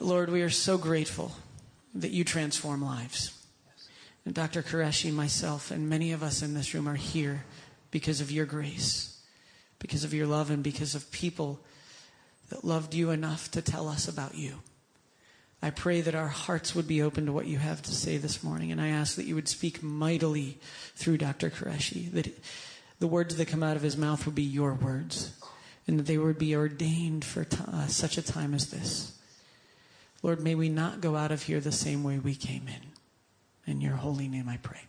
Lord, we are so grateful that you transform lives. And Dr. Qureshi, myself, and many of us in this room are here because of your grace, because of your love, and because of people that loved you enough to tell us about you. I pray that our hearts would be open to what you have to say this morning, and I ask that you would speak mightily through Dr. Qureshi, that the words that come out of his mouth would be your words, and that they would be ordained for t- uh, such a time as this. Lord, may we not go out of here the same way we came in. In your holy name I pray.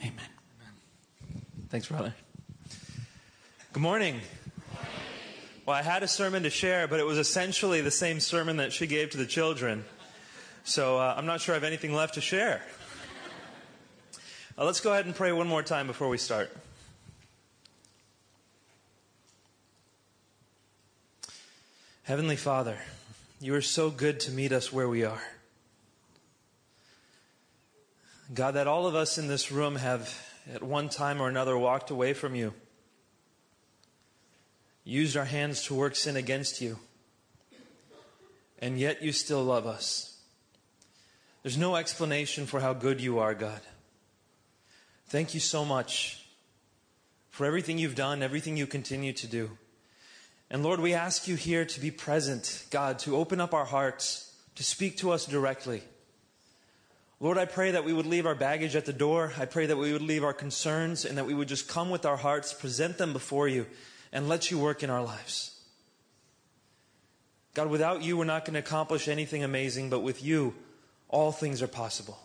Amen. Amen. Thanks, brother. Good morning. Well, I had a sermon to share, but it was essentially the same sermon that she gave to the children. So uh, I'm not sure I have anything left to share. Uh, let's go ahead and pray one more time before we start. Heavenly Father, you are so good to meet us where we are. God, that all of us in this room have at one time or another walked away from you, used our hands to work sin against you, and yet you still love us. There's no explanation for how good you are, God. Thank you so much for everything you've done, everything you continue to do. And Lord, we ask you here to be present, God, to open up our hearts, to speak to us directly. Lord, I pray that we would leave our baggage at the door. I pray that we would leave our concerns and that we would just come with our hearts, present them before you, and let you work in our lives. God, without you, we're not going to accomplish anything amazing, but with you, all things are possible.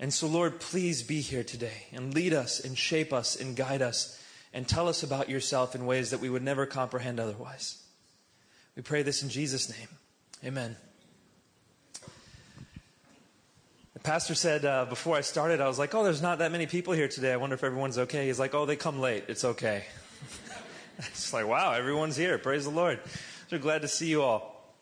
And so, Lord, please be here today and lead us and shape us and guide us and tell us about yourself in ways that we would never comprehend otherwise. We pray this in Jesus' name. Amen. The pastor said uh, before I started, I was like, oh, there's not that many people here today. I wonder if everyone's okay. He's like, oh, they come late. It's okay. it's like, wow, everyone's here. Praise the Lord. So glad to see you all.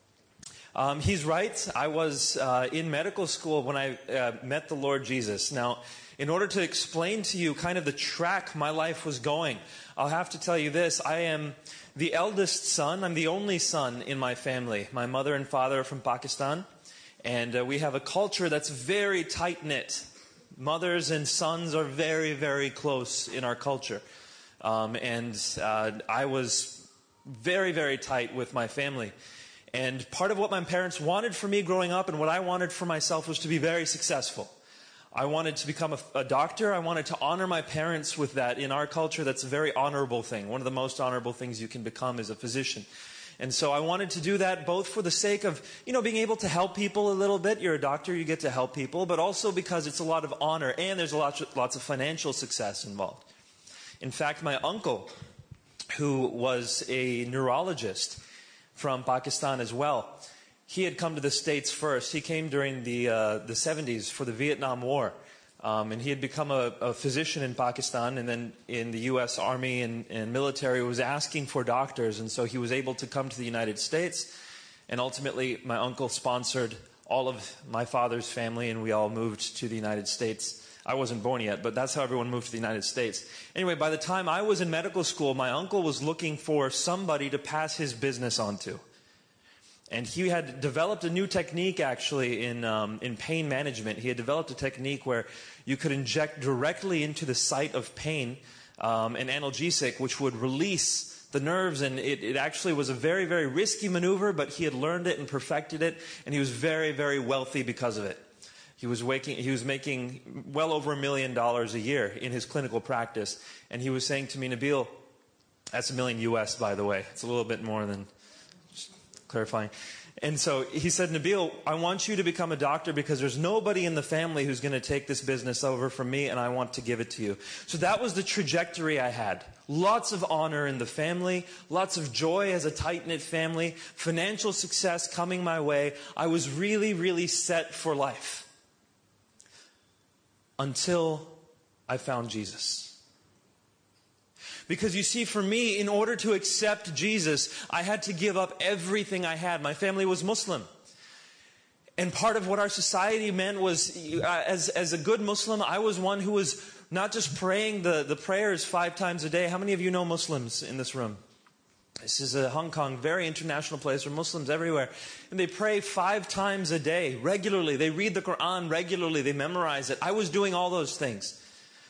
Um, he's right. I was uh, in medical school when I uh, met the Lord Jesus. Now, in order to explain to you kind of the track my life was going, I'll have to tell you this. I am the eldest son. I'm the only son in my family. My mother and father are from Pakistan. And uh, we have a culture that's very tight knit. Mothers and sons are very, very close in our culture. Um, and uh, I was very, very tight with my family. And part of what my parents wanted for me growing up and what I wanted for myself was to be very successful. I wanted to become a, a, doctor. I wanted to honor my parents with that. In our culture, that's a very honorable thing. One of the most honorable things you can become is a physician. And so I wanted to do that both for the sake of, you know, being able to help people a little bit. You're a doctor, you get to help people, but also because it's a lot of honor and there's a lot, lots of financial success involved. In fact, my uncle, who was a neurologist from Pakistan as well, he had come to the States first. He came during the, uh, the 70s for the Vietnam War. Um, and he had become a, a, physician in Pakistan and then in the U.S. Army and, and, military was asking for doctors. And so he was able to come to the United States. And ultimately, my uncle sponsored all of my father's family and we all moved to the United States. I wasn't born yet, but that's how everyone moved to the United States. Anyway, by the time I was in medical school, my uncle was looking for somebody to pass his business on to. And he had developed a new technique actually in, um, in pain management. He had developed a technique where you could inject directly into the site of pain um, an analgesic, which would release the nerves. And it, it actually was a very, very risky maneuver, but he had learned it and perfected it. And he was very, very wealthy because of it. He was, waking, he was making well over a million dollars a year in his clinical practice. And he was saying to me, Nabeel, that's a million US, by the way. It's a little bit more than clarifying. And so he said, Nabeel, I want you to become a doctor because there's nobody in the family who's going to take this business over from me and I want to give it to you. So that was the trajectory I had. Lots of honor in the family, lots of joy as a tight knit family, financial success coming my way. I was really, really set for life. Until I found Jesus. Because you see, for me, in order to accept Jesus, I had to give up everything I had. My family was Muslim. And part of what our society meant was, uh, as, as a good Muslim, I was one who was not just praying the, the prayers five times a day. How many of you know Muslims in this room? This is a Hong Kong, very international place where Muslims everywhere. And they pray five times a day, regularly. They read the Quran regularly. They memorize it. I was doing all those things.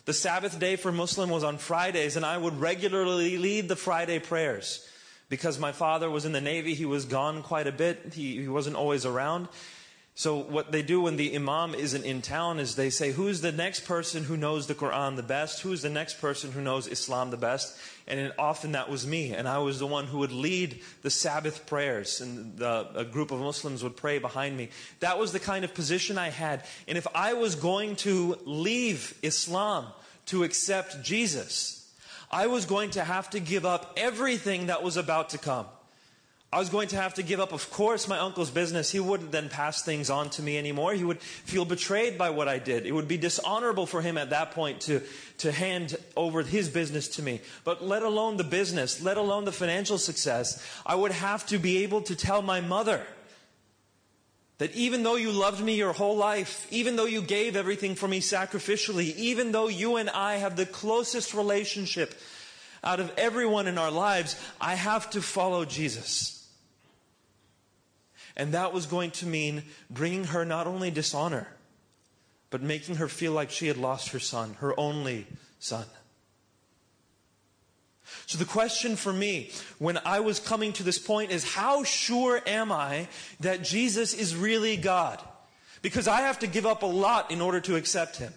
The Sabbath day for Muslim was on Fridays, and I would regularly lead the Friday prayers. Because my father was in the Navy, he was gone quite a bit. He, he wasn't always around. So what they do when the imam isn't in town is they say, who's the next person who knows the Quran the best? Who's the next person who knows Islam the best? And often that was me. And I was the one who would lead the Sabbath prayers. And the, a group of Muslims would pray behind me. That was the kind of position I had. And if I was going to leave Islam to accept Jesus, I was going to have to give up everything that was about to come. I was going to have to give up, of course, my uncle's business. He wouldn't then pass things on to me anymore. He would feel betrayed by what I did. It would be dishonorable for him at that point to, to hand over his business to me. But let alone the business, let alone the financial success, I would have to be able to tell my mother that even though you loved me your whole life, even though you gave everything for me sacrificially, even though you and I have the closest relationship out of everyone in our lives, I have to follow Jesus. And that was going to mean bringing her not only dishonor, but making her feel like she had lost her son, her only son. So the question for me when I was coming to this point is how sure am I that Jesus is really God? Because I have to give up a lot in order to accept him.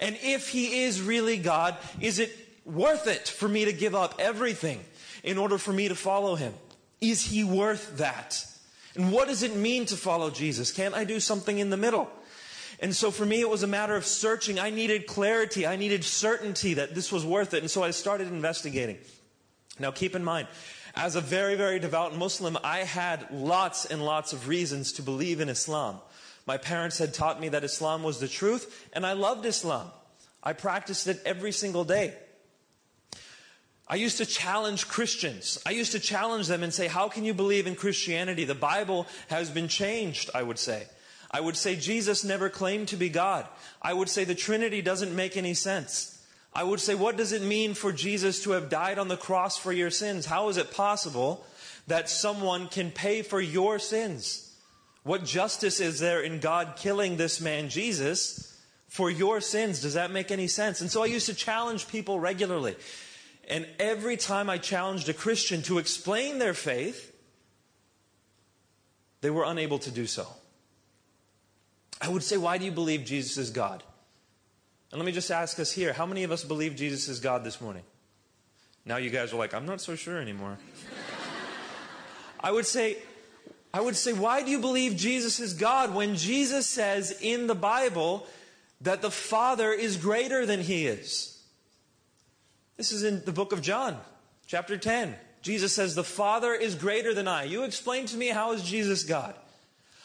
And if he is really God, is it worth it for me to give up everything in order for me to follow him? Is he worth that? And what does it mean to follow Jesus? Can't I do something in the middle? And so for me, it was a matter of searching. I needed clarity. I needed certainty that this was worth it. And so I started investigating. Now keep in mind, as a very, very devout Muslim, I had lots and lots of reasons to believe in Islam. My parents had taught me that Islam was the truth, and I loved Islam. I practiced it every single day. I used to challenge Christians. I used to challenge them and say, How can you believe in Christianity? The Bible has been changed, I would say. I would say Jesus never claimed to be God. I would say the Trinity doesn't make any sense. I would say, What does it mean for Jesus to have died on the cross for your sins? How is it possible that someone can pay for your sins? What justice is there in God killing this man, Jesus, for your sins? Does that make any sense? And so I used to challenge people regularly. And every time I challenged a Christian to explain their faith, they were unable to do so. I would say, Why do you believe Jesus is God? And let me just ask us here how many of us believe Jesus is God this morning? Now you guys are like, I'm not so sure anymore. I would say, I would say, why do you believe Jesus is God when Jesus says in the Bible that the Father is greater than He is? This is in the book of John, chapter 10. Jesus says, The Father is greater than I. You explain to me how is Jesus God?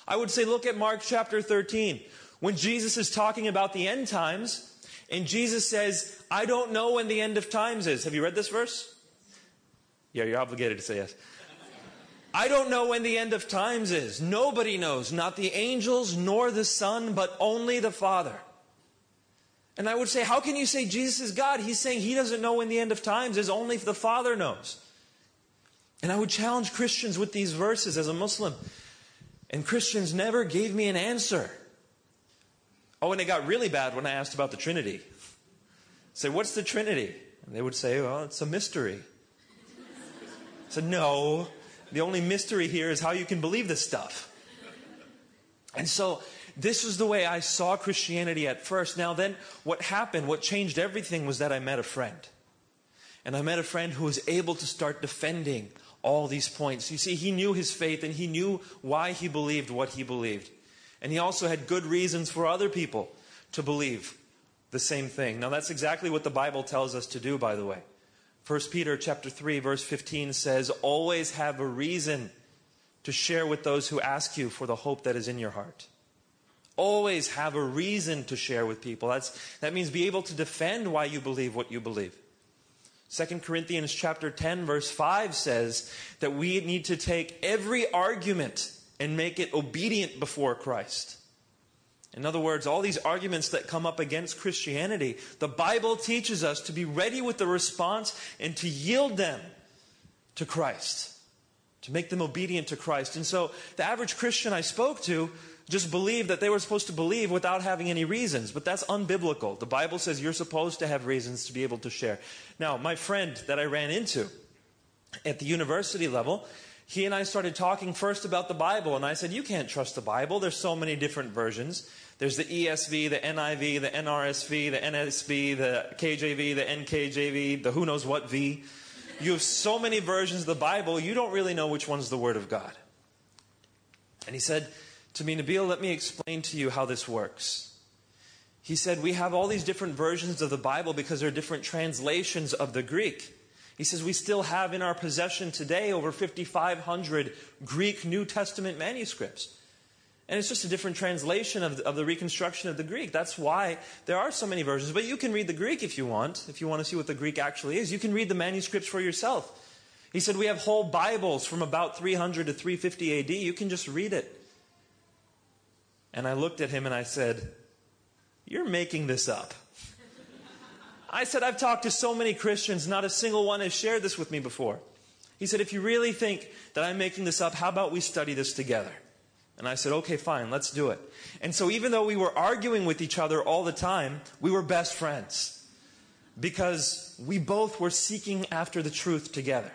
I would say, look at Mark chapter 13. When Jesus is talking about the end times, and Jesus says, I don't know when the end of times is. Have you read this verse? Yeah, you're obligated to say yes. I don't know when the end of times is. Nobody knows, not the angels nor the Son, but only the Father. And I would say, how can you say Jesus is God? He's saying he doesn't know when the end of times is, only the Father knows. And I would challenge Christians with these verses as a Muslim. And Christians never gave me an answer. Oh, and it got really bad when I asked about the Trinity. Say, what's the Trinity? And they would say, well, it's a mystery. I said, no, the only mystery here is how you can believe this stuff. And so this was the way I saw Christianity at first. Now, then, what happened, what changed everything was that I met a friend. And I met a friend who was able to start defending all these points. You see, he knew his faith and he knew why he believed what he believed. And he also had good reasons for other people to believe the same thing. Now, that's exactly what the Bible tells us to do, by the way. 1 Peter chapter 3 verse 15 says, "Always have a reason to share with those who ask you for the hope that is in your heart." Always have a reason to share with people. That's, that means be able to defend why you believe what you believe. 2 Corinthians chapter 10 verse 5 says that we need to take every argument and make it obedient before Christ. In other words, all these arguments that come up against Christianity, the Bible teaches us to be ready with the response and to yield them to Christ, to make them obedient to Christ. And so the average Christian I spoke to just believed that they were supposed to believe without having any reasons. But that's unbiblical. The Bible says you're supposed to have reasons to be able to share. Now, my friend that I ran into at the university level, he and I started talking first about the Bible, and I said, You can't trust the Bible. There's so many different versions. There's the ESV, the NIV, the NRSV, the NSB, the KJV, the NKJV, the who knows what V. You have so many versions of the Bible, you don't really know which one's the Word of God. And he said to me, Nabeel, let me explain to you how this works. He said, We have all these different versions of the Bible because there are different translations of the Greek. He says, We still have in our possession today over 5,500 Greek New Testament manuscripts. And it's just a different translation of, of the reconstruction of the Greek. That's why there are so many versions. But you can read the Greek if you want, if you want to see what the Greek actually is. You can read the manuscripts for yourself. He said, We have whole Bibles from about 300 to 350 AD. You can just read it. And I looked at him and I said, You're making this up. I said, I've talked to so many Christians, not a single one has shared this with me before. He said, If you really think that I'm making this up, how about we study this together? And I said, okay, fine, let's do it. And so even though we were arguing with each other all the time, we were best friends. Because we both were seeking after the truth together.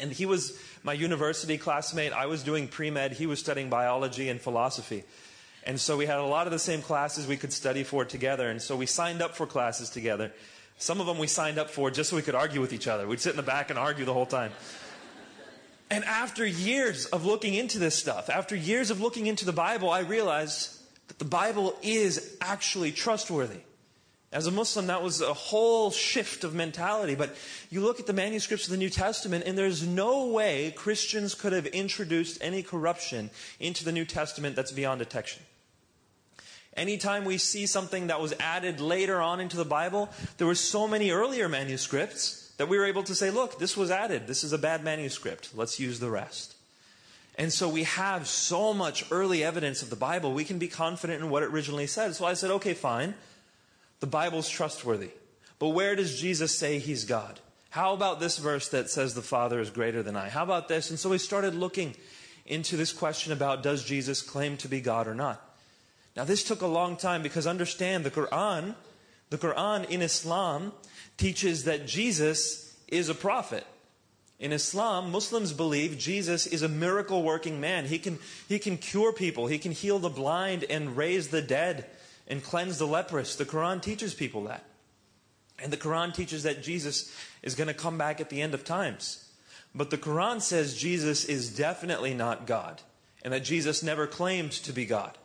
And he was my university classmate. I was doing pre med. He was studying biology and philosophy. And so we had a lot of the same classes we could study for together. And so we signed up for classes together. Some of them we signed up for just so we could argue with each other. We'd sit in the back and argue the whole time. And after years of looking into this stuff, after years of looking into the Bible, I realized that the Bible is actually trustworthy. As a Muslim, that was a whole shift of mentality. But you look at the manuscripts of the New Testament, and there's no way Christians could have introduced any corruption into the New Testament that's beyond detection. Anytime we see something that was added later on into the Bible, there were so many earlier manuscripts that we were able to say, look, this was added. This is a bad manuscript. Let's use the rest. And so we have so much early evidence of the Bible, we can be confident in what it originally said. So I said, okay, fine. The Bible's trustworthy. But where does Jesus say he's God? How about this verse that says the Father is greater than I? How about this? And so we started looking into this question about does Jesus claim to be God or not? Now, this took a long time because understand the Quran, the Quran in Islam teaches that Jesus is a prophet. In Islam, Muslims believe Jesus is a miracle working man. He can, he can cure people, he can heal the blind and raise the dead and cleanse the leprous. The Quran teaches people that. And the Quran teaches that Jesus is going to come back at the end of times. But the Quran says Jesus is definitely not God and that Jesus never claimed to be God.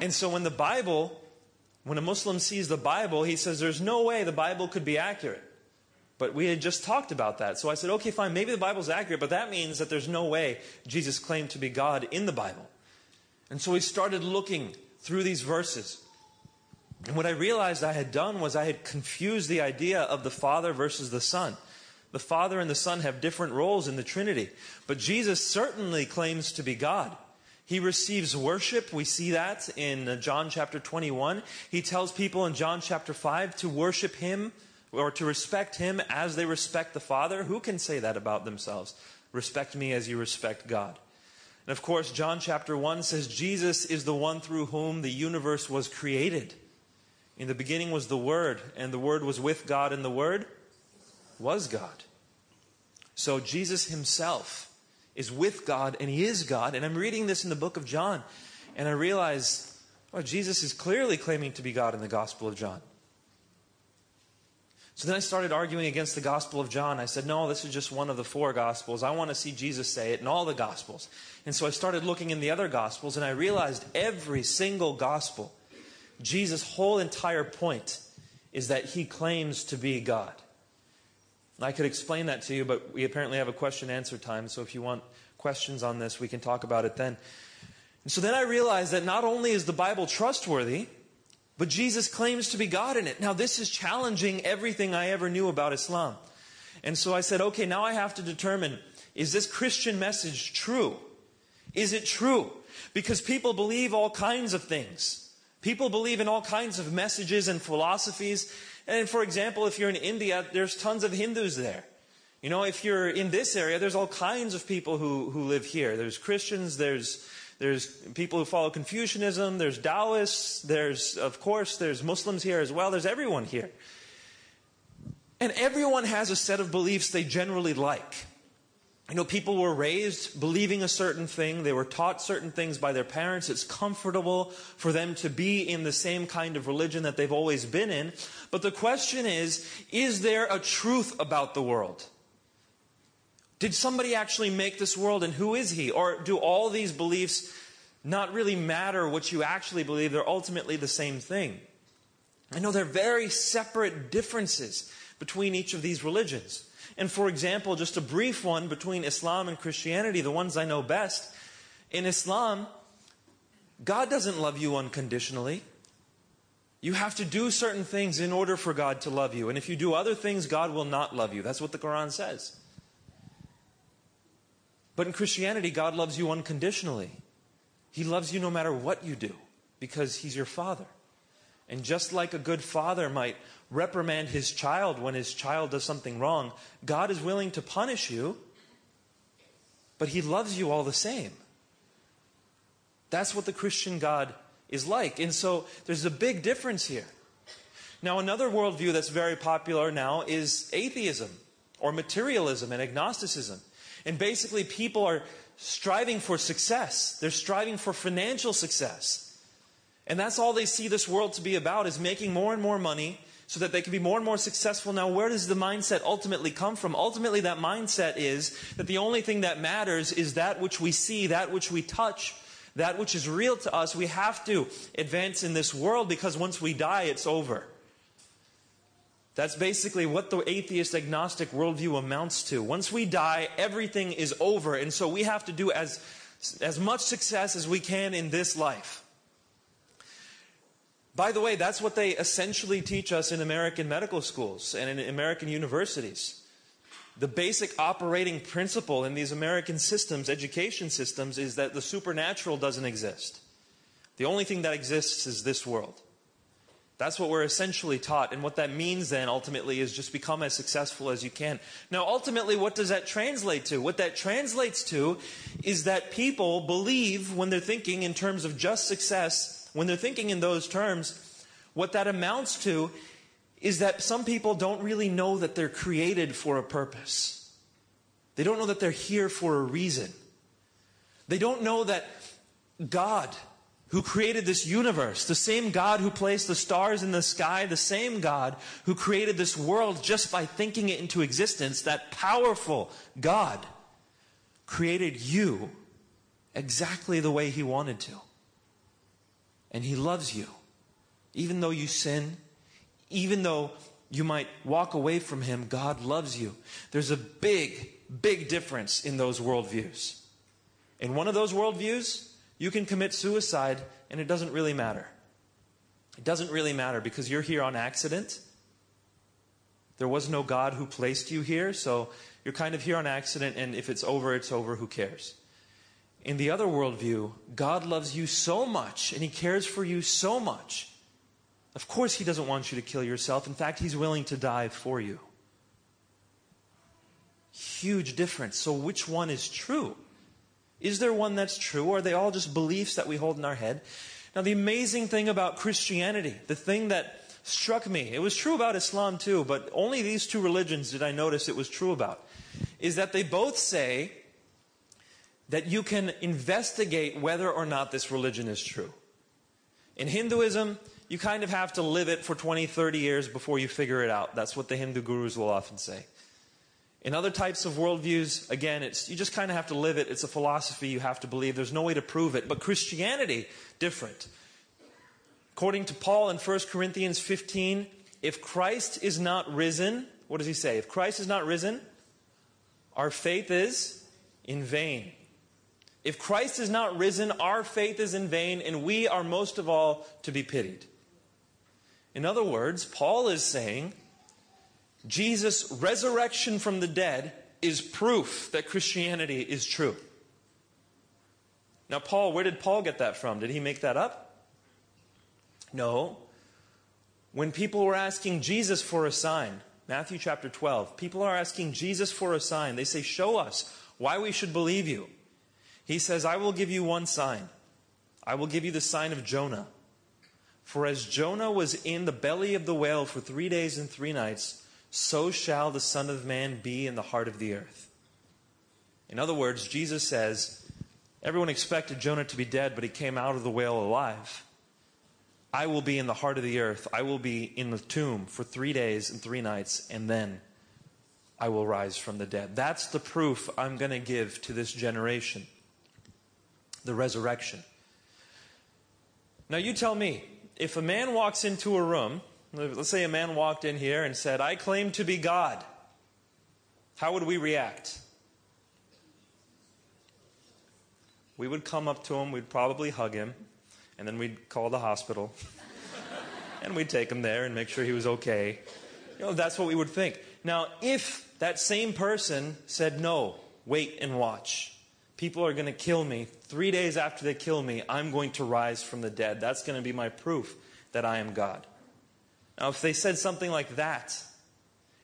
And so when the Bible when a Muslim sees the Bible, he says, There's no way the Bible could be accurate. But we had just talked about that. So I said, Okay, fine, maybe the Bible's accurate, but that means that there's no way Jesus claimed to be God in the Bible. And so we started looking through these verses. And what I realized I had done was I had confused the idea of the Father versus the Son. The Father and the Son have different roles in the Trinity, but Jesus certainly claims to be God. He receives worship. We see that in uh, John chapter 21. He tells people in John chapter 5 to worship him or to respect him as they respect the Father. Who can say that about themselves? Respect me as you respect God. And of course, John chapter 1 says Jesus is the one through whom the universe was created. In the beginning was the Word, and the Word was with God, and the Word was God. So Jesus himself is with God and he is God. And I'm reading this in the book of John, and I realize, oh, Jesus is clearly claiming to be God in the Gospel of John. So then I started arguing against the Gospel of John. I said, no, this is just one of the four Gospels. I want to see Jesus say it in all the Gospels. And so I started looking in the other Gospels, and I realized every single Gospel, Jesus' whole entire point is that he claims to be God. I could explain that to you, but we apparently have a question answer time. So if you want questions on this, we can talk about it then. And so then I realized that not only is the Bible trustworthy, but Jesus claims to be God in it. Now, this is challenging everything I ever knew about Islam. And so I said, okay, now I have to determine is this Christian message true? Is it true? Because people believe all kinds of things. People believe in all kinds of messages and philosophies. And for example, if you're in India, there's tons of Hindus there. You know, if you're in this area, there's all kinds of people who, who live here. There's Christians, there's, there's people who follow Confucianism, there's Taoists, there's, of course, there's Muslims here as well, there's everyone here. And everyone has a set of beliefs they generally like. You know, people were raised believing a certain thing. They were taught certain things by their parents. It's comfortable for them to be in the same kind of religion that they've always been in. But the question is, is there a truth about the world? Did somebody actually make this world and who is he? Or do all these beliefs not really matter what you actually believe? They're ultimately the same thing. I know there are very separate differences between each of these religions. And for example, just a brief one between Islam and Christianity, the ones I know best. In Islam, God doesn't love you unconditionally. You have to do certain things in order for God to love you. And if you do other things, God will not love you. That's what the Quran says. But in Christianity, God loves you unconditionally. He loves you no matter what you do because He's your Father. And just like a good father might reprimand his child when his child does something wrong, God is willing to punish you, but he loves you all the same. That's what the Christian God is like. And so there's a big difference here. Now, another worldview that's very popular now is atheism or materialism and agnosticism. And basically, people are striving for success, they're striving for financial success. And that's all they see this world to be about is making more and more money so that they can be more and more successful. Now, where does the mindset ultimately come from? Ultimately, that mindset is that the only thing that matters is that which we see, that which we touch, that which is real to us. We have to advance in this world because once we die, it's over. That's basically what the atheist agnostic worldview amounts to. Once we die, everything is over. And so we have to do as, as much success as we can in this life. By the way, that's what they essentially teach us in American medical schools and in American universities. The basic operating principle in these American systems, education systems, is that the supernatural doesn't exist. The only thing that exists is this world. That's what we're essentially taught. And what that means then ultimately is just become as successful as you can. Now, ultimately, what does that translate to? What that translates to is that people believe when they're thinking in terms of just success when they're thinking in those terms, what that amounts to is that some people don't really know that they're created for a purpose. They don't know that they're here for a reason. They don't know that God, who created this universe, the same God who placed the stars in the sky, the same God who created this world just by thinking it into existence, that powerful God created you exactly the way He wanted to. And He loves you. Even though you sin, even though you might walk away from Him, God loves you. There's a big, big difference in those worldviews. In one of those worldviews, you can commit suicide and it doesn't really matter. It doesn't really matter because you're here on accident. There was no God who placed you here, so you're kind of here on accident, and if it's over, it's over. Who cares? in the other worldview, God loves you so much and He cares for you so much. Of course, He doesn't want you to kill yourself. In fact, He's willing to die for you. Huge difference. So, which one is true? Is there one that's true, or are they all just beliefs that we hold in our head? Now, the amazing thing about Christianity, the thing that struck me, it was true about Islam too, but only these two religions did I notice it was true about, is that they both say that you can investigate whether or not this religion is true. In Hinduism, you kind of have to live it for 20, 30 years before you figure it out. That's what the Hindu gurus will often say. In other types of worldviews, again, it's, you just kind of have to live it. It's a philosophy you have to believe. There's no way to prove it. But Christianity, different. According to Paul in 1 Corinthians 15, if Christ is not risen, what does he say? If Christ is not risen, our faith is in vain. If Christ is not risen, our faith is in vain, and we are most of all to be pitied. In other words, Paul is saying Jesus' resurrection from the dead is proof that Christianity is true. Now, Paul, where did Paul get that from? Did he make that up? No. When people were asking Jesus for a sign, Matthew chapter 12. People are asking Jesus for a sign. They say, Show us why we should believe you. He says, I will give you one sign. I will give you the sign of Jonah. For as Jonah was in the belly of the whale for three days and three nights, so shall the Son of Man be in the heart of the earth. In other words, Jesus says, Everyone expected Jonah to be dead, but he came out of the whale alive. I will be in the heart of the earth. I will be in the tomb for three days and three nights, and then I will rise from the dead. That's the proof I'm going to give to this generation the resurrection. Now, you tell me, if a man walks into a room, let's say a man walked in here and said, I claim to be God, how would we react? We would come up to him, we'd probably hug him, and then we'd call the hospital. and we'd take him there and make sure he was okay. You know, that's what we would think. Now, if that same person said, No, wait and watch. People are going to kill me. Three days after they kill me, I'm going to rise from the dead. That's going to be my proof that I am God. Now, if they said something like that,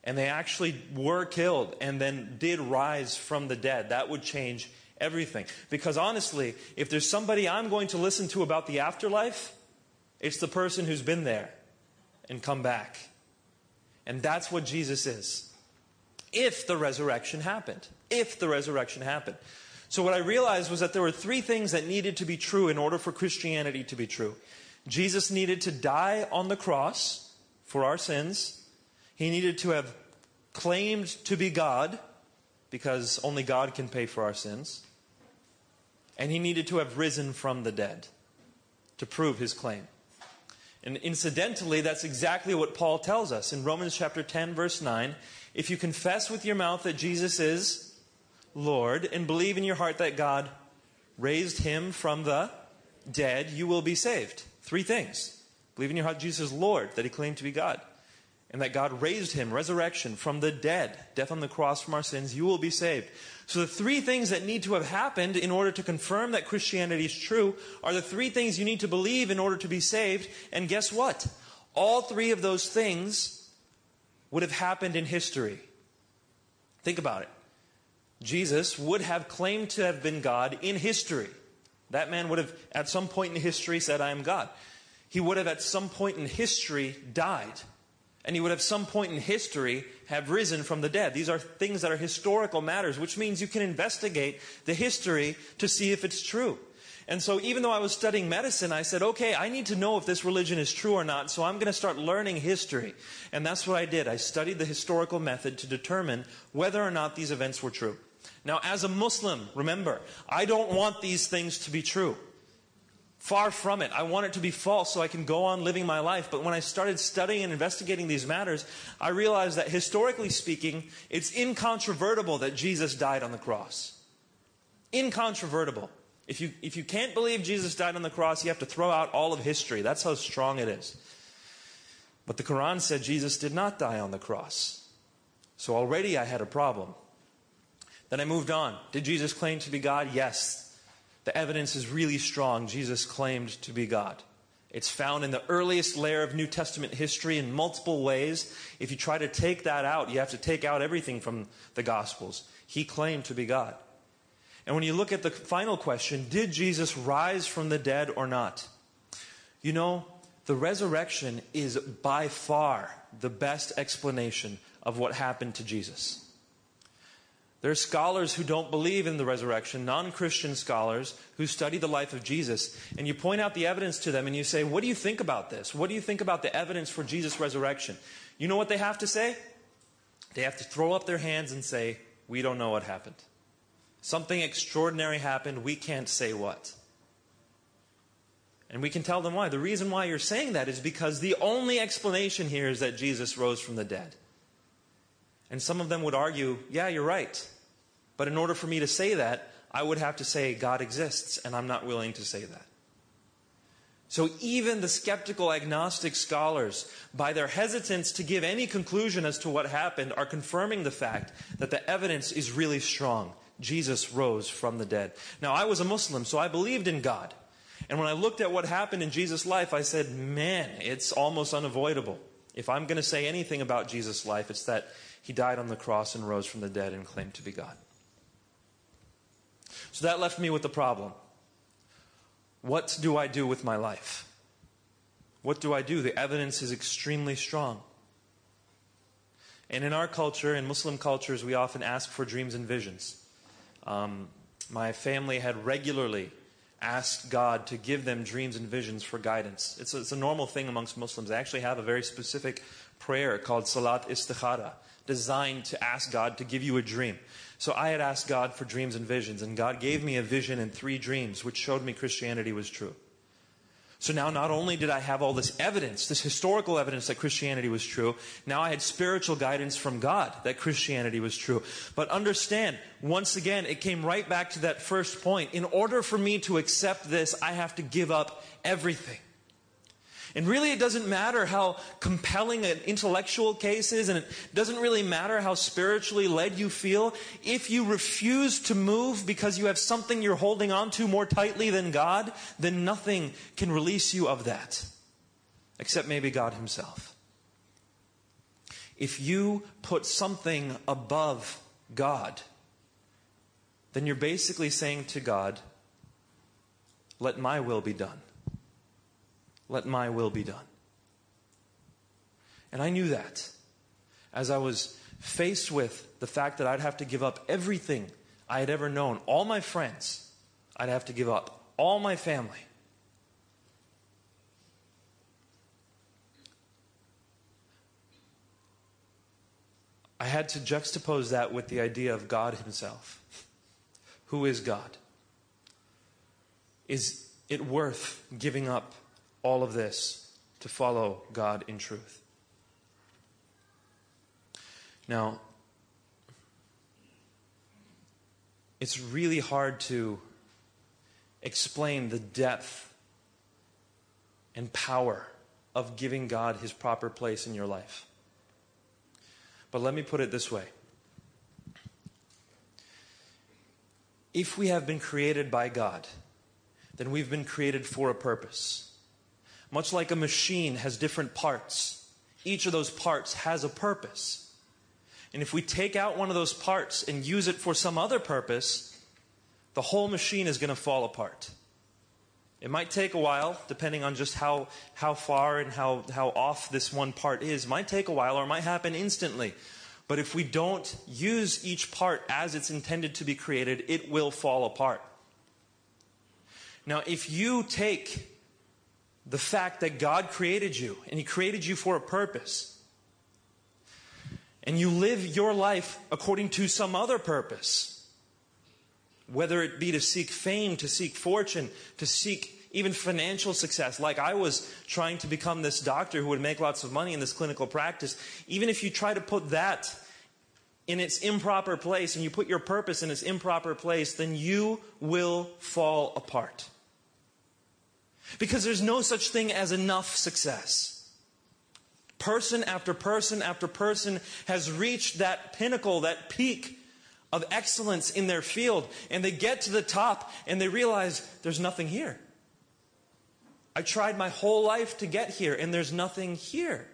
and they actually were killed and then did rise from the dead, that would change everything. Because honestly, if there's somebody I'm going to listen to about the afterlife, it's the person who's been there and come back. And that's what Jesus is. If the resurrection happened. If the resurrection happened. So, what I realized was that there were three things that needed to be true in order for Christianity to be true. Jesus needed to die on the cross for our sins, he needed to have claimed to be God, because only God can pay for our sins, and he needed to have risen from the dead to prove his claim. And incidentally, that's exactly what Paul tells us in Romans chapter 10, verse 9. If you confess with your mouth that Jesus is Lord and believe in your heart that God raised him from the dead, you will be saved. Three things. Believe in your heart Jesus is Lord, that he claimed to be God, and that God raised him, resurrection from the dead, death on the cross from our sins, you will be saved. So the three things that need to have happened in order to confirm that Christianity is true are the three things you need to believe in order to be saved. And guess what? All three of those things would have happened in history. Think about it. Jesus would have claimed to have been God in history. That man would have, at some point in history, said, I am God. He would have, at some point in history, died. And he would, have some point in history, have risen from the dead. These are things that are historical matters, which means you can investigate the history to see if it's true. And so, even though I was studying medicine, I said, okay, I need to know if this religion is true or not, so I'm going to start learning history. And that's what I did. I studied the historical method to determine whether or not these events were true. Now, as a Muslim, remember, I don't want these things to be true. Far from it. I want it to be false so I can go on living my life. But when I started studying and investigating these matters, I realized that historically speaking, it's incontrovertible that Jesus died on the cross. Incontrovertible. If you, if you can't believe Jesus died on the cross, you have to throw out all of history. That's how strong it is. But the Quran said Jesus did not die on the cross. So already I had a problem. Then I moved on. Did Jesus claim to be God? Yes. The evidence is really strong. Jesus claimed to be God. It's found in the earliest layer of New Testament history in multiple ways. If you try to take that out, you have to take out everything from the Gospels. He claimed to be God. And when you look at the final question, did Jesus rise from the dead or not? You know, the resurrection is by far the best explanation of what happened to Jesus. There are scholars who don't believe in the resurrection, non Christian scholars who study the life of Jesus. And you point out the evidence to them and you say, What do you think about this? What do you think about the evidence for Jesus' resurrection? You know what they have to say? They have to throw up their hands and say, We don't know what happened. Something extraordinary happened. We can't say what. And we can tell them why. The reason why you're saying that is because the only explanation here is that Jesus rose from the dead. And some of them would argue, yeah, you're right. But in order for me to say that, I would have to say God exists, and I'm not willing to say that. So even the skeptical agnostic scholars, by their hesitance to give any conclusion as to what happened, are confirming the fact that the evidence is really strong. Jesus rose from the dead. Now, I was a Muslim, so I believed in God. And when I looked at what happened in Jesus' life, I said, man, it's almost unavoidable. If I'm going to say anything about Jesus' life, it's that he died on the cross and rose from the dead and claimed to be God. So that left me with the problem. What do I do with my life? What do I do? The evidence is extremely strong. And in our culture, in Muslim cultures, we often ask for dreams and visions. Um, my family had regularly asked God to give them dreams and visions for guidance. It's a, it's a normal thing amongst Muslims. They actually have a very specific prayer called Salat Istikhara, designed to ask God to give you a dream. So I had asked God for dreams and visions, and God gave me a vision and three dreams, which showed me Christianity was true. So now not only did I have all this evidence, this historical evidence that Christianity was true, now I had spiritual guidance from God that Christianity was true. But understand, once again, it came right back to that first point. In order for me to accept this, I have to give up everything. And really, it doesn't matter how compelling an intellectual case is, and it doesn't really matter how spiritually led you feel. If you refuse to move because you have something you're holding on to more tightly than God, then nothing can release you of that, except maybe God Himself. If you put something above God, then you're basically saying to God, let my will be done. Let my will be done. And I knew that as I was faced with the fact that I'd have to give up everything I had ever known, all my friends, I'd have to give up all my family. I had to juxtapose that with the idea of God Himself. Who is God? Is it worth giving up all of this to follow God in truth. Now, it's really hard to explain the depth and power of giving God his proper place in your life. But let me put it this way. If we have been created by God, then we've been created for a purpose. Much like a machine has different parts, each of those parts has a purpose. And if we take out one of those parts and use it for some other purpose, the whole machine is going to fall apart. It might take a while, depending on just how, how far and how, how off this one part is. It might take a while or it might happen instantly. But if we don't use each part as it's intended to be created, it will fall apart. Now, if you take the fact that God created you and He created you for a purpose. And you live your life according to some other purpose. Whether it be to seek fame, to seek fortune, to seek even financial success, like I was trying to become this doctor who would make lots of money in this clinical practice. Even if you try to put that in its improper place and you put your purpose in its improper place, then you will fall apart. Because there's no such thing as enough success. Person after person after person has reached that pinnacle, that peak of excellence in their field, and they get to the top and they realize there's nothing here. I tried my whole life to get here, and there's nothing here.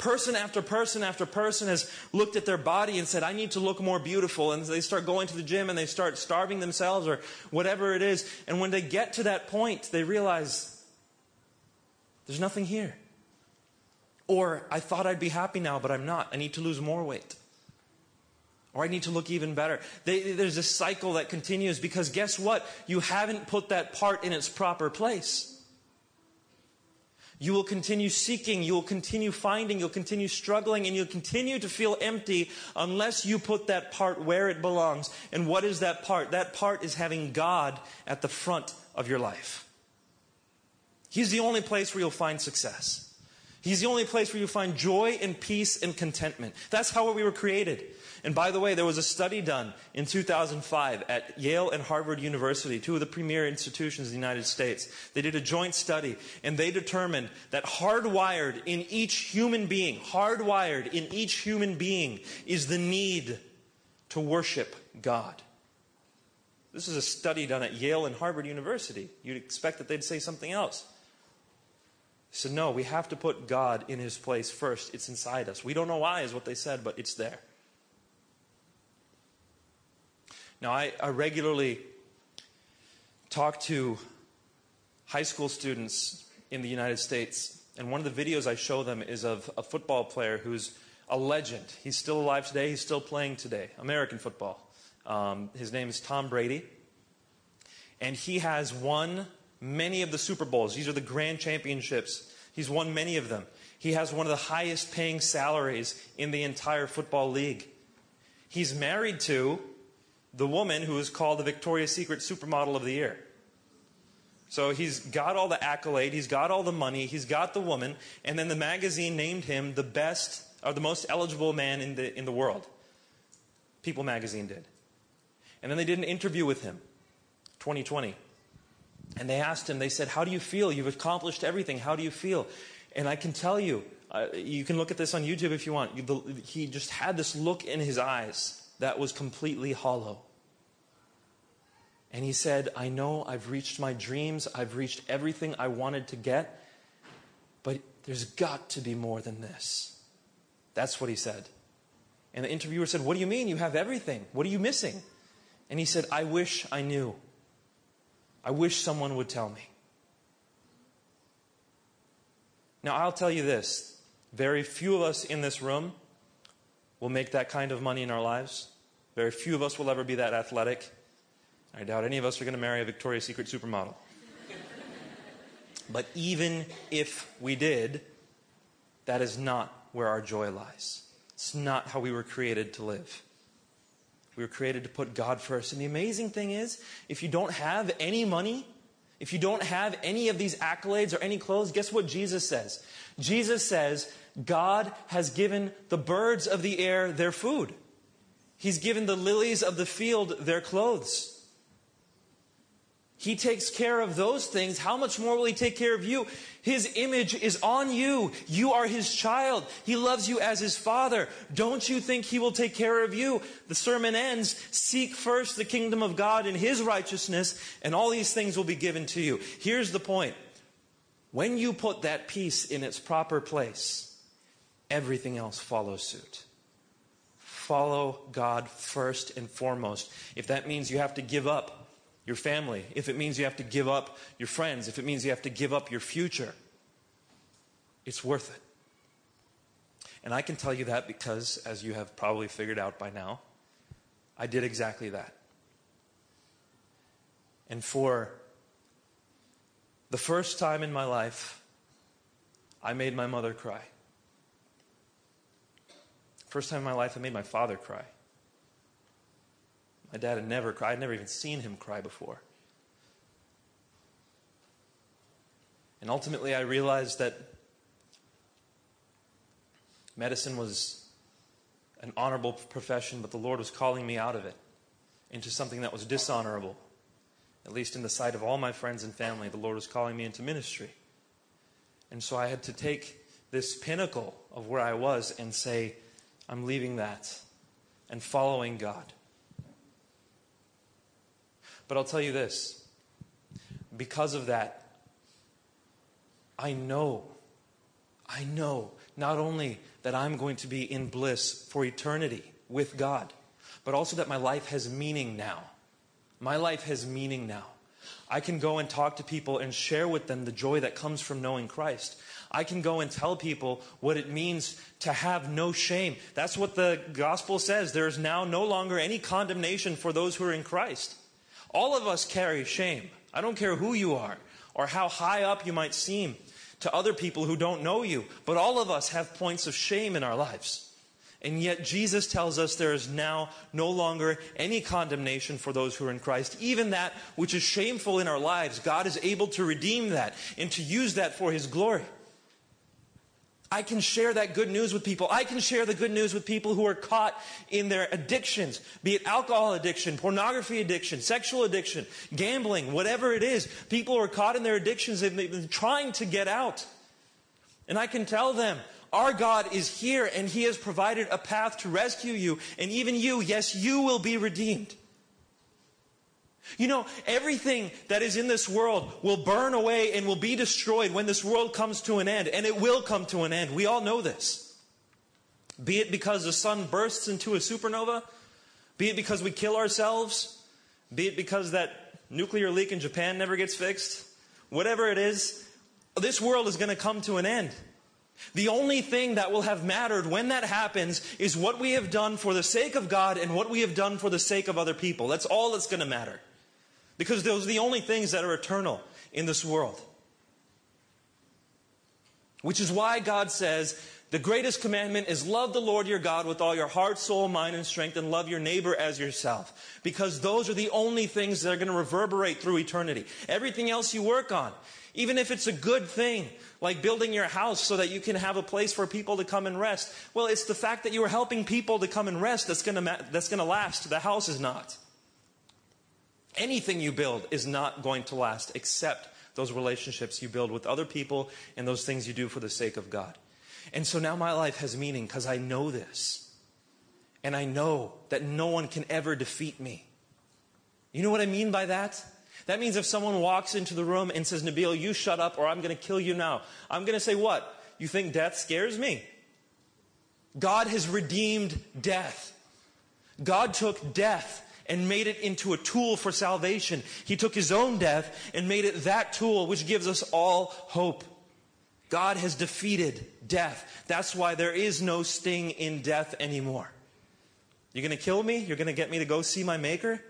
Person after person after person has looked at their body and said, I need to look more beautiful. And they start going to the gym and they start starving themselves or whatever it is. And when they get to that point, they realize there's nothing here. Or I thought I'd be happy now, but I'm not. I need to lose more weight. Or I need to look even better. They, there's a cycle that continues because guess what? You haven't put that part in its proper place. You will continue seeking, you will continue finding, you'll continue struggling, and you'll continue to feel empty unless you put that part where it belongs. And what is that part? That part is having God at the front of your life. He's the only place where you'll find success. He's the only place where you find joy and peace and contentment. That's how we were created. And by the way, there was a study done in 2005 at Yale and Harvard University, two of the premier institutions in the United States. They did a joint study and they determined that hardwired in each human being, hardwired in each human being is the need to worship God. This is a study done at Yale and Harvard University. You'd expect that they'd say something else. He said, No, we have to put God in his place first. It's inside us. We don't know why, is what they said, but it's there. Now, I, I regularly talk to high school students in the United States, and one of the videos I show them is of a football player who's a legend. He's still alive today, he's still playing today, American football. Um, his name is Tom Brady, and he has won many of the Super Bowls. These are the grand championships. He's won many of them. He has one of the highest paying salaries in the entire football league. He's married to the woman who is called the Victoria's Secret Supermodel of the Year. So he's got all the accolade, he's got all the money, he's got the woman, and then the magazine named him the best or the most eligible man in the, in the world. People magazine did. And then they did an interview with him, 2020. And they asked him, they said, How do you feel? You've accomplished everything. How do you feel? And I can tell you, uh, you can look at this on YouTube if you want. He just had this look in his eyes that was completely hollow. And he said, I know I've reached my dreams, I've reached everything I wanted to get, but there's got to be more than this. That's what he said. And the interviewer said, What do you mean? You have everything. What are you missing? And he said, I wish I knew. I wish someone would tell me. Now, I'll tell you this very few of us in this room will make that kind of money in our lives. Very few of us will ever be that athletic. I doubt any of us are going to marry a Victoria's Secret supermodel. but even if we did, that is not where our joy lies. It's not how we were created to live. We were created to put God first. And the amazing thing is, if you don't have any money, if you don't have any of these accolades or any clothes, guess what Jesus says? Jesus says, God has given the birds of the air their food. He's given the lilies of the field their clothes. He takes care of those things. How much more will He take care of you? His image is on you. You are His child. He loves you as His Father. Don't you think He will take care of you? The sermon ends Seek first the kingdom of God and His righteousness, and all these things will be given to you. Here's the point when you put that piece in its proper place, everything else follows suit. Follow God first and foremost. If that means you have to give up your family, if it means you have to give up your friends, if it means you have to give up your future, it's worth it. And I can tell you that because, as you have probably figured out by now, I did exactly that. And for the first time in my life, I made my mother cry. First time in my life, I made my father cry. My dad had never cried. I'd never even seen him cry before. And ultimately, I realized that medicine was an honorable profession, but the Lord was calling me out of it into something that was dishonorable. At least in the sight of all my friends and family, the Lord was calling me into ministry. And so I had to take this pinnacle of where I was and say, I'm leaving that and following God. But I'll tell you this because of that, I know, I know not only that I'm going to be in bliss for eternity with God, but also that my life has meaning now. My life has meaning now. I can go and talk to people and share with them the joy that comes from knowing Christ. I can go and tell people what it means to have no shame. That's what the gospel says. There is now no longer any condemnation for those who are in Christ. All of us carry shame. I don't care who you are or how high up you might seem to other people who don't know you, but all of us have points of shame in our lives. And yet, Jesus tells us there is now no longer any condemnation for those who are in Christ. Even that which is shameful in our lives, God is able to redeem that and to use that for His glory. I can share that good news with people. I can share the good news with people who are caught in their addictions, be it alcohol addiction, pornography addiction, sexual addiction, gambling, whatever it is. People who are caught in their addictions. They've been trying to get out. And I can tell them, our God is here and He has provided a path to rescue you. And even you, yes, you will be redeemed. You know, everything that is in this world will burn away and will be destroyed when this world comes to an end, and it will come to an end. We all know this. Be it because the sun bursts into a supernova, be it because we kill ourselves, be it because that nuclear leak in Japan never gets fixed, whatever it is, this world is going to come to an end. The only thing that will have mattered when that happens is what we have done for the sake of God and what we have done for the sake of other people. That's all that's going to matter. Because those are the only things that are eternal in this world. Which is why God says the greatest commandment is love the Lord your God with all your heart, soul, mind, and strength, and love your neighbor as yourself. Because those are the only things that are going to reverberate through eternity. Everything else you work on, even if it's a good thing, like building your house so that you can have a place for people to come and rest. Well, it's the fact that you are helping people to come and rest that's going to, that's going to last. The house is not. Anything you build is not going to last except those relationships you build with other people and those things you do for the sake of God. And so now my life has meaning because I know this. And I know that no one can ever defeat me. You know what I mean by that? That means if someone walks into the room and says, Nabeel, you shut up or I'm going to kill you now, I'm going to say, What? You think death scares me? God has redeemed death. God took death and made it into a tool for salvation. He took his own death and made it that tool which gives us all hope. God has defeated death. That's why there is no sting in death anymore. You're going to kill me? You're going to get me to go see my Maker?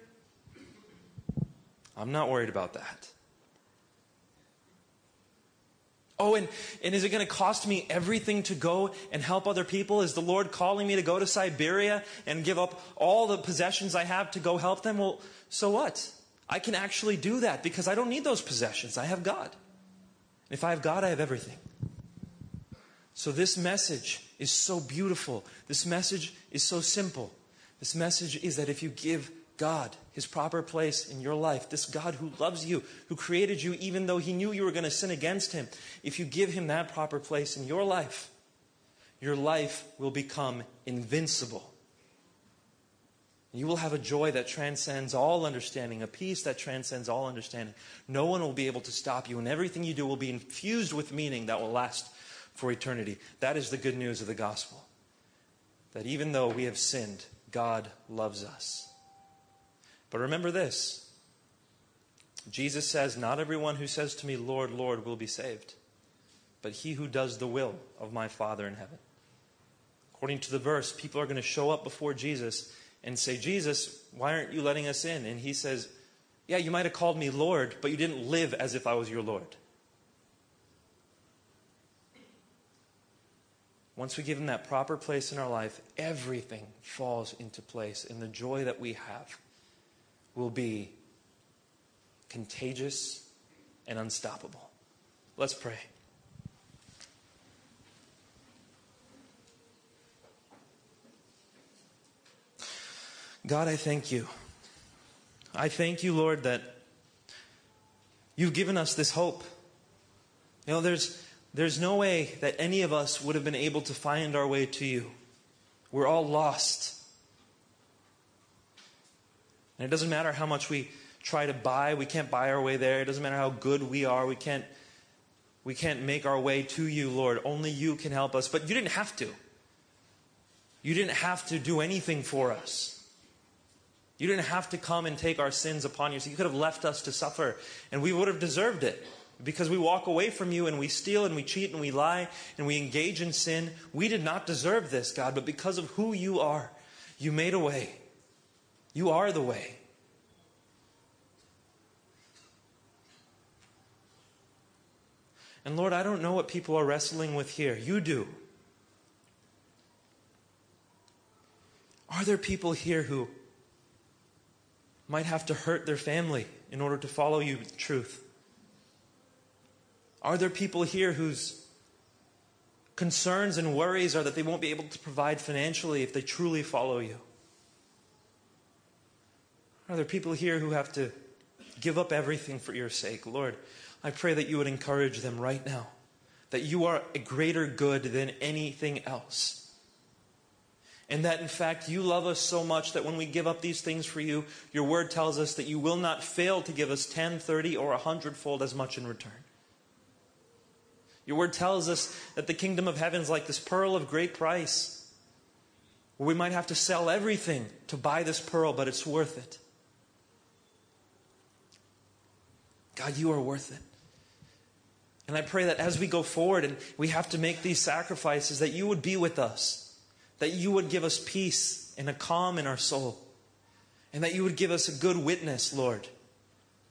I'm not worried about that. Oh, and, and is it going to cost me everything to go and help other people? Is the Lord calling me to go to Siberia and give up all the possessions I have to go help them? Well, so what? I can actually do that because I don't need those possessions. I have God. If I have God, I have everything. So, this message is so beautiful. This message is so simple. This message is that if you give God his proper place in your life, this God who loves you, who created you even though he knew you were going to sin against him, if you give him that proper place in your life, your life will become invincible. You will have a joy that transcends all understanding, a peace that transcends all understanding. No one will be able to stop you, and everything you do will be infused with meaning that will last for eternity. That is the good news of the gospel. That even though we have sinned, God loves us. But remember this Jesus says, Not everyone who says to me, Lord, Lord, will be saved, but he who does the will of my Father in heaven. According to the verse, people are going to show up before Jesus and say, Jesus, why aren't you letting us in? And he says, Yeah, you might have called me Lord, but you didn't live as if I was your Lord. Once we give him that proper place in our life, everything falls into place, and the joy that we have will be contagious and unstoppable. Let's pray. God, I thank you. I thank you, Lord, that you've given us this hope. You know, there's, there's no way that any of us would have been able to find our way to you. We're all lost. And it doesn't matter how much we try to buy, we can't buy our way there. It doesn't matter how good we are, we can't we can't make our way to you, Lord. Only you can help us. But you didn't have to. You didn't have to do anything for us. You didn't have to come and take our sins upon you. So you could have left us to suffer, and we would have deserved it. Because we walk away from you and we steal and we cheat and we lie and we engage in sin. We did not deserve this, God, but because of who you are, you made a way. You are the way. And Lord, I don't know what people are wrestling with here. You do. Are there people here who might have to hurt their family in order to follow you truth? Are there people here whose concerns and worries are that they won't be able to provide financially if they truly follow you? Are there people here who have to give up everything for your sake? Lord, I pray that you would encourage them right now, that you are a greater good than anything else And that in fact you love us so much that when we give up these things for you, your word tells us that you will not fail to give us 10, 30, or a hundredfold as much in return. Your word tells us that the kingdom of heaven is like this pearl of great price, we might have to sell everything to buy this pearl, but it's worth it. God, you are worth it. And I pray that as we go forward and we have to make these sacrifices, that you would be with us, that you would give us peace and a calm in our soul, and that you would give us a good witness, Lord,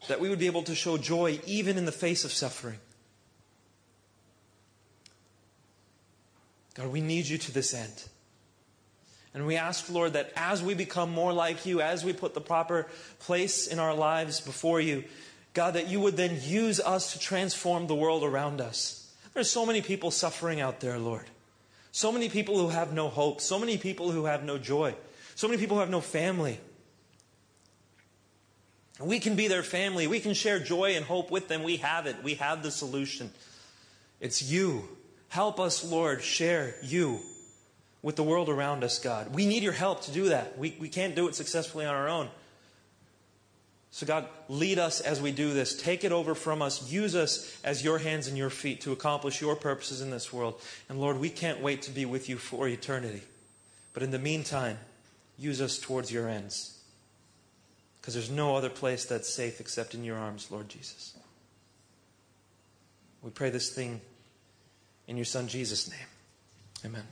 that we would be able to show joy even in the face of suffering. God, we need you to this end. And we ask, Lord, that as we become more like you, as we put the proper place in our lives before you, God, that you would then use us to transform the world around us. There's so many people suffering out there, Lord. So many people who have no hope. So many people who have no joy. So many people who have no family. We can be their family. We can share joy and hope with them. We have it. We have the solution. It's you. Help us, Lord, share you with the world around us, God. We need your help to do that. We, we can't do it successfully on our own. So, God, lead us as we do this. Take it over from us. Use us as your hands and your feet to accomplish your purposes in this world. And, Lord, we can't wait to be with you for eternity. But in the meantime, use us towards your ends. Because there's no other place that's safe except in your arms, Lord Jesus. We pray this thing in your Son Jesus' name. Amen.